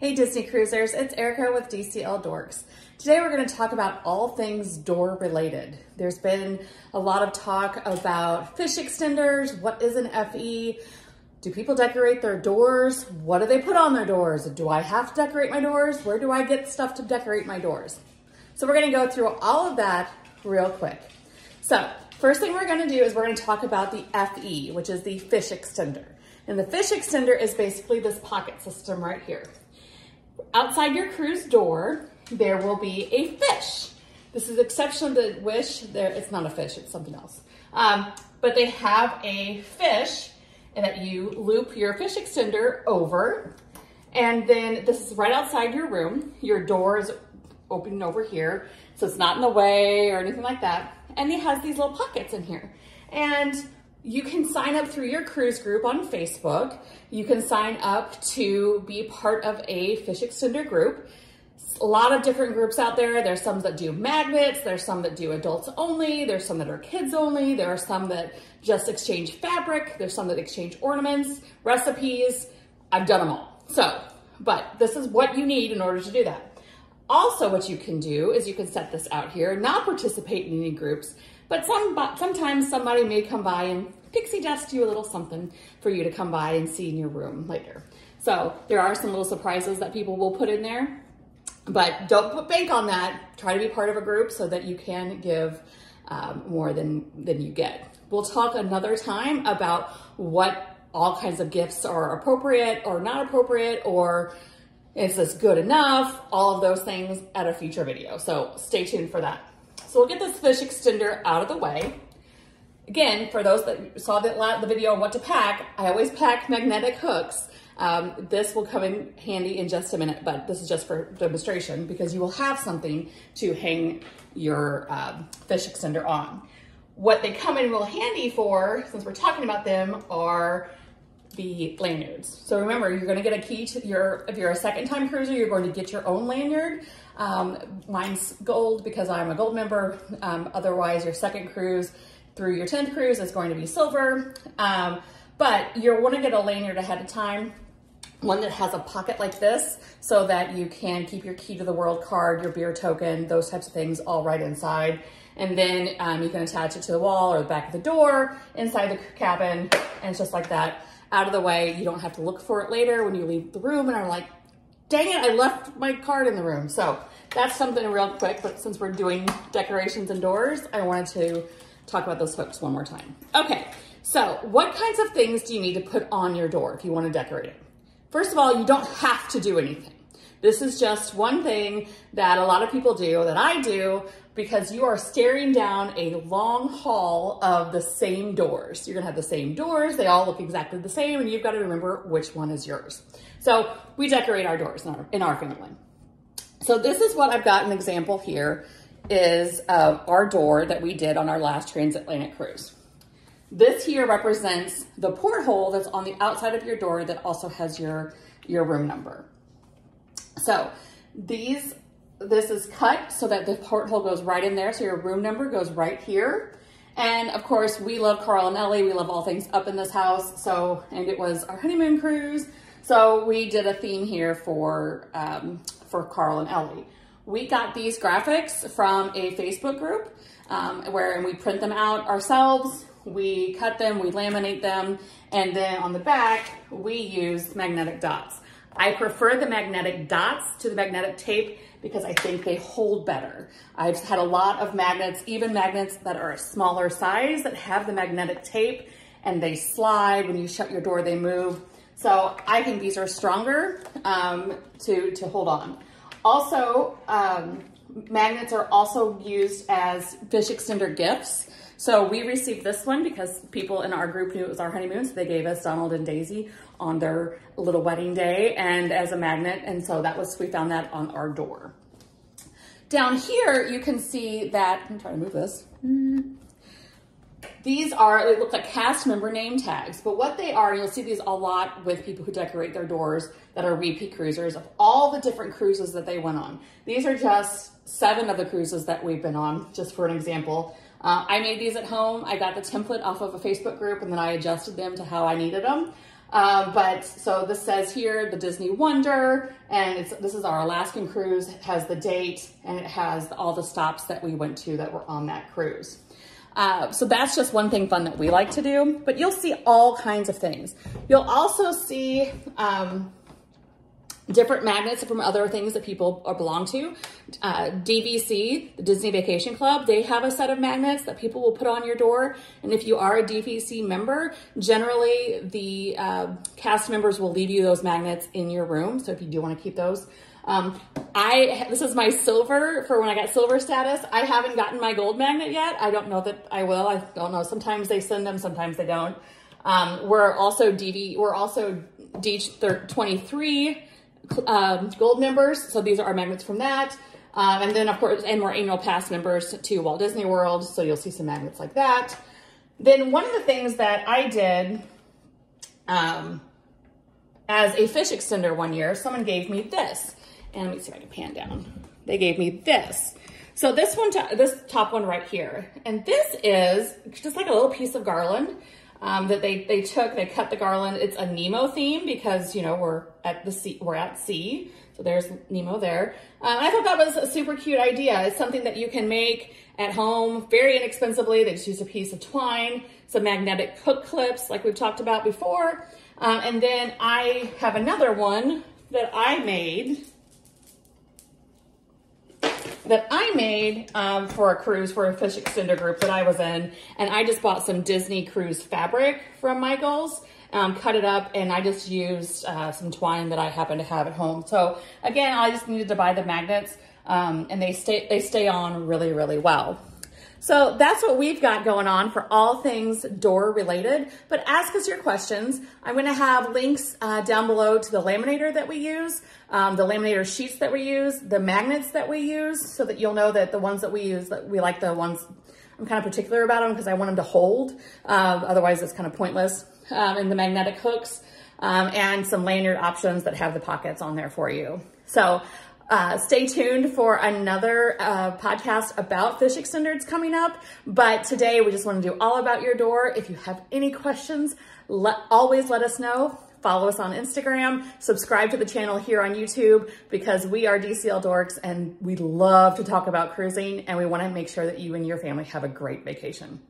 Hey Disney Cruisers, it's Erica with DCL Dorks. Today we're going to talk about all things door related. There's been a lot of talk about fish extenders, what is an FE, do people decorate their doors, what do they put on their doors, do I have to decorate my doors, where do I get stuff to decorate my doors? So we're going to go through all of that real quick. So first thing we're going to do is we're going to talk about the FE, which is the fish extender. And the fish extender is basically this pocket system right here outside your cruise door, there will be a fish. This is exception to Wish. There, it's not a fish, it's something else. Um, but they have a fish and that you loop your fish extender over. And then this is right outside your room. Your door is opening over here, so it's not in the way or anything like that. And it has these little pockets in here. And you can sign up through your cruise group on Facebook. You can sign up to be part of a fish extender group. A lot of different groups out there. There's some that do magnets. There's some that do adults only. There's some that are kids only. There are some that just exchange fabric. There's some that exchange ornaments, recipes. I've done them all. So, but this is what you need in order to do that. Also, what you can do is you can set this out here, not participate in any groups, but some sometimes somebody may come by and pixie dust you a little something for you to come by and see in your room later. So there are some little surprises that people will put in there, but don't put bank on that. Try to be part of a group so that you can give um, more than, than you get. We'll talk another time about what all kinds of gifts are appropriate or not appropriate or is this good enough? All of those things at a future video. So stay tuned for that. So we'll get this fish extender out of the way. Again, for those that saw the, the video on what to pack, I always pack magnetic hooks. Um, this will come in handy in just a minute, but this is just for demonstration because you will have something to hang your um, fish extender on. What they come in real handy for, since we're talking about them, are the lanyards. So remember, you're gonna get a key to your, if you're a second time cruiser, you're going to get your own lanyard. Um, mine's gold because I'm a gold member. Um, otherwise, your second cruise, through your 10th cruise is going to be silver. Um, but you'll want to get a lanyard ahead of time, one that has a pocket like this so that you can keep your key to the world card, your beer token, those types of things all right inside. And then um, you can attach it to the wall or the back of the door, inside the cabin, and it's just like that. Out of the way, you don't have to look for it later when you leave the room and are like, dang it, I left my card in the room. So that's something real quick, but since we're doing decorations indoors, I wanted to talk about those hooks one more time. Okay, so what kinds of things do you need to put on your door if you want to decorate it? First of all, you don't have to do anything. This is just one thing that a lot of people do, that I do, because you are staring down a long hall of the same doors. You're gonna have the same doors, they all look exactly the same, and you've got to remember which one is yours. So we decorate our doors in our, in our family. So this is what I've got an example here is uh, our door that we did on our last transatlantic cruise. This here represents the porthole that's on the outside of your door that also has your, your room number. So these, this is cut so that the porthole goes right in there. So your room number goes right here. And of course, we love Carl and Ellie. We love all things up in this house. So, and it was our honeymoon cruise. So we did a theme here for, um, for Carl and Ellie. We got these graphics from a Facebook group um, where we print them out ourselves. We cut them, we laminate them, and then on the back, we use magnetic dots. I prefer the magnetic dots to the magnetic tape because I think they hold better. I've had a lot of magnets, even magnets that are a smaller size that have the magnetic tape and they slide. When you shut your door, they move. So I think these are stronger um, to, to hold on. Also, um, magnets are also used as fish extender gifts. So we received this one because people in our group knew it was our honeymoon, so they gave us Donald and Daisy on their little wedding day and as a magnet. And so that was, we found that on our door. Down here, you can see that, I'm trying to move this. These are, they look like cast member name tags, but what they are, you'll see these a lot with people who decorate their doors that are repeat cruisers of all the different cruises that they went on. These are just seven of the cruises that we've been on, just for an example. Uh, I made these at home. I got the template off of a Facebook group and then I adjusted them to how I needed them. Um, but so this says here the Disney Wonder, and this is our Alaskan cruise. It has the date and it has all the stops that we went to that were on that cruise. Uh, so that's just one thing fun that we like to do, but you'll see all kinds of things. You'll also see um, different magnets from other things that people belong to. Uh, DVC, the Disney Vacation Club, they have a set of magnets that people will put on your door. And if you are a DVC member, generally the uh, cast members will leave you those magnets in your room. So if you do want to keep those. Um, I this is my silver for when I got silver status. I haven't gotten my gold magnet yet. I don't know that I will. I don't know. Sometimes they send them, sometimes they don't. Um, we're also DV. We're also D23 um, gold members. So these are our magnets from that. Um, and then of course, and we're annual pass members to Walt Disney World. So you'll see some magnets like that. Then one of the things that I did um, as a fish extender one year, someone gave me this. And let me see if I can pan down. They gave me this. So this one, this top one right here. And this is just like a little piece of garland um, that they, they took, they cut the garland. It's a Nemo theme because, you know, we're at the sea, we're at sea. So there's Nemo there. Um, I thought that was a super cute idea. It's something that you can make at home very inexpensively. They just use a piece of twine, some magnetic hook clips like we've talked about before. Um, and then I have another one that I made that I made um, for a cruise for a fish extender group that I was in. And I just bought some Disney cruise fabric from Michael's, um, cut it up, and I just used uh, some twine that I happen to have at home. So again, I just needed to buy the magnets um, and they stay, they stay on really, really well. So that's what we've got going on for all things door related, but ask us your questions. I'm gonna have links uh, down below to the laminator that we use, um, the laminator sheets that we use, the magnets that we use, so that you'll know that the ones that we use, that we like the ones, I'm kind of particular about them because I want them to hold, um, otherwise it's kind of pointless, um, and the magnetic hooks, um, and some lanyard options that have the pockets on there for you. So uh, stay tuned for another uh, podcast about fish extenders coming up. But today we just want to do all about your door. If you have any questions, let, always let us know. Follow us on Instagram, subscribe to the channel here on YouTube because we are DCL Dorks and we love to talk about cruising and we want to make sure that you and your family have a great vacation.